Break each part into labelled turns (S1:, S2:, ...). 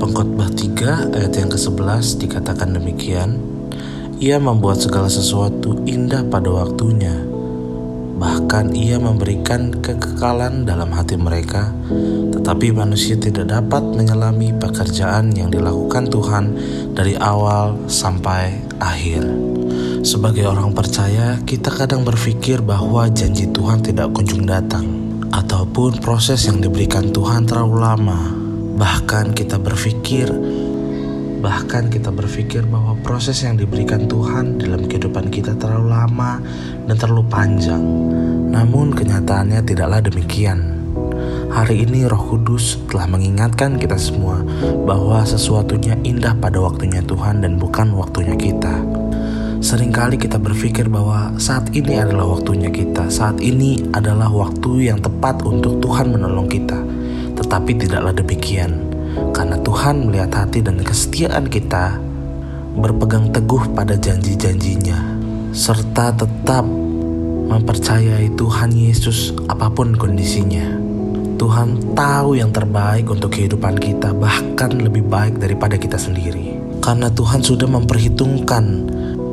S1: Pengkhotbah 3 ayat yang ke-11 dikatakan demikian, Ia membuat segala sesuatu indah pada waktunya. Bahkan ia memberikan kekekalan dalam hati mereka, tetapi manusia tidak dapat menyelami pekerjaan yang dilakukan Tuhan dari awal sampai akhir. Sebagai orang percaya, kita kadang berpikir bahwa janji Tuhan tidak kunjung datang ataupun proses yang diberikan Tuhan terlalu lama. Bahkan kita berpikir bahkan kita berpikir bahwa proses yang diberikan Tuhan dalam kehidupan kita terlalu lama dan terlalu panjang. Namun kenyataannya tidaklah demikian. Hari ini Roh Kudus telah mengingatkan kita semua bahwa sesuatunya indah pada waktunya Tuhan dan bukan waktunya kita. Seringkali kita berpikir bahwa saat ini adalah waktunya kita, saat ini adalah waktu yang tepat untuk Tuhan menolong kita. Tetapi tidaklah demikian, karena Tuhan melihat hati dan kesetiaan kita berpegang teguh pada janji-janjinya, serta tetap mempercayai Tuhan Yesus apa pun kondisinya. Tuhan tahu yang terbaik untuk kehidupan kita, bahkan lebih baik daripada kita sendiri. Karena Tuhan sudah memperhitungkan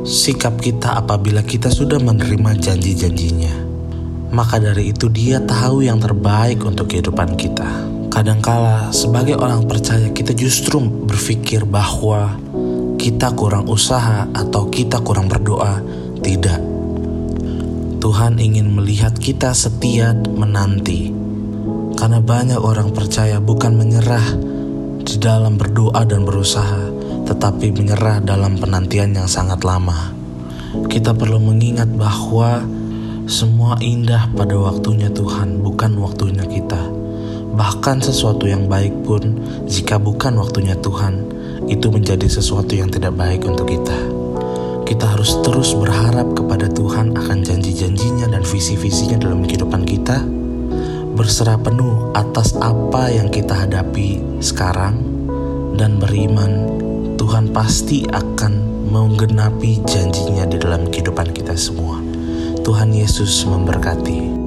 S1: sikap kita apabila kita sudah menerima janji-janjinya. Maka dari itu dia tahu yang terbaik untuk kehidupan kita. Kadangkala sebagai orang percaya kita justru berpikir bahwa kita kurang usaha atau kita kurang berdoa. Tidak. Tuhan ingin melihat kita setia menanti. Karena banyak orang percaya bukan menyerah di dalam berdoa dan berusaha, tetapi menyerah dalam penantian yang sangat lama. Kita perlu mengingat bahwa semua indah pada waktunya Tuhan, bukan waktunya kita. Bahkan sesuatu yang baik pun, jika bukan waktunya Tuhan, itu menjadi sesuatu yang tidak baik untuk kita. Kita harus terus berharap kepada Tuhan akan janji-janjinya dan visi-visinya dalam kehidupan kita, berserah penuh atas apa yang kita hadapi sekarang, dan beriman Tuhan pasti akan menggenapi janjinya di dalam kehidupan kita semua. Tuhan Yesus memberkati.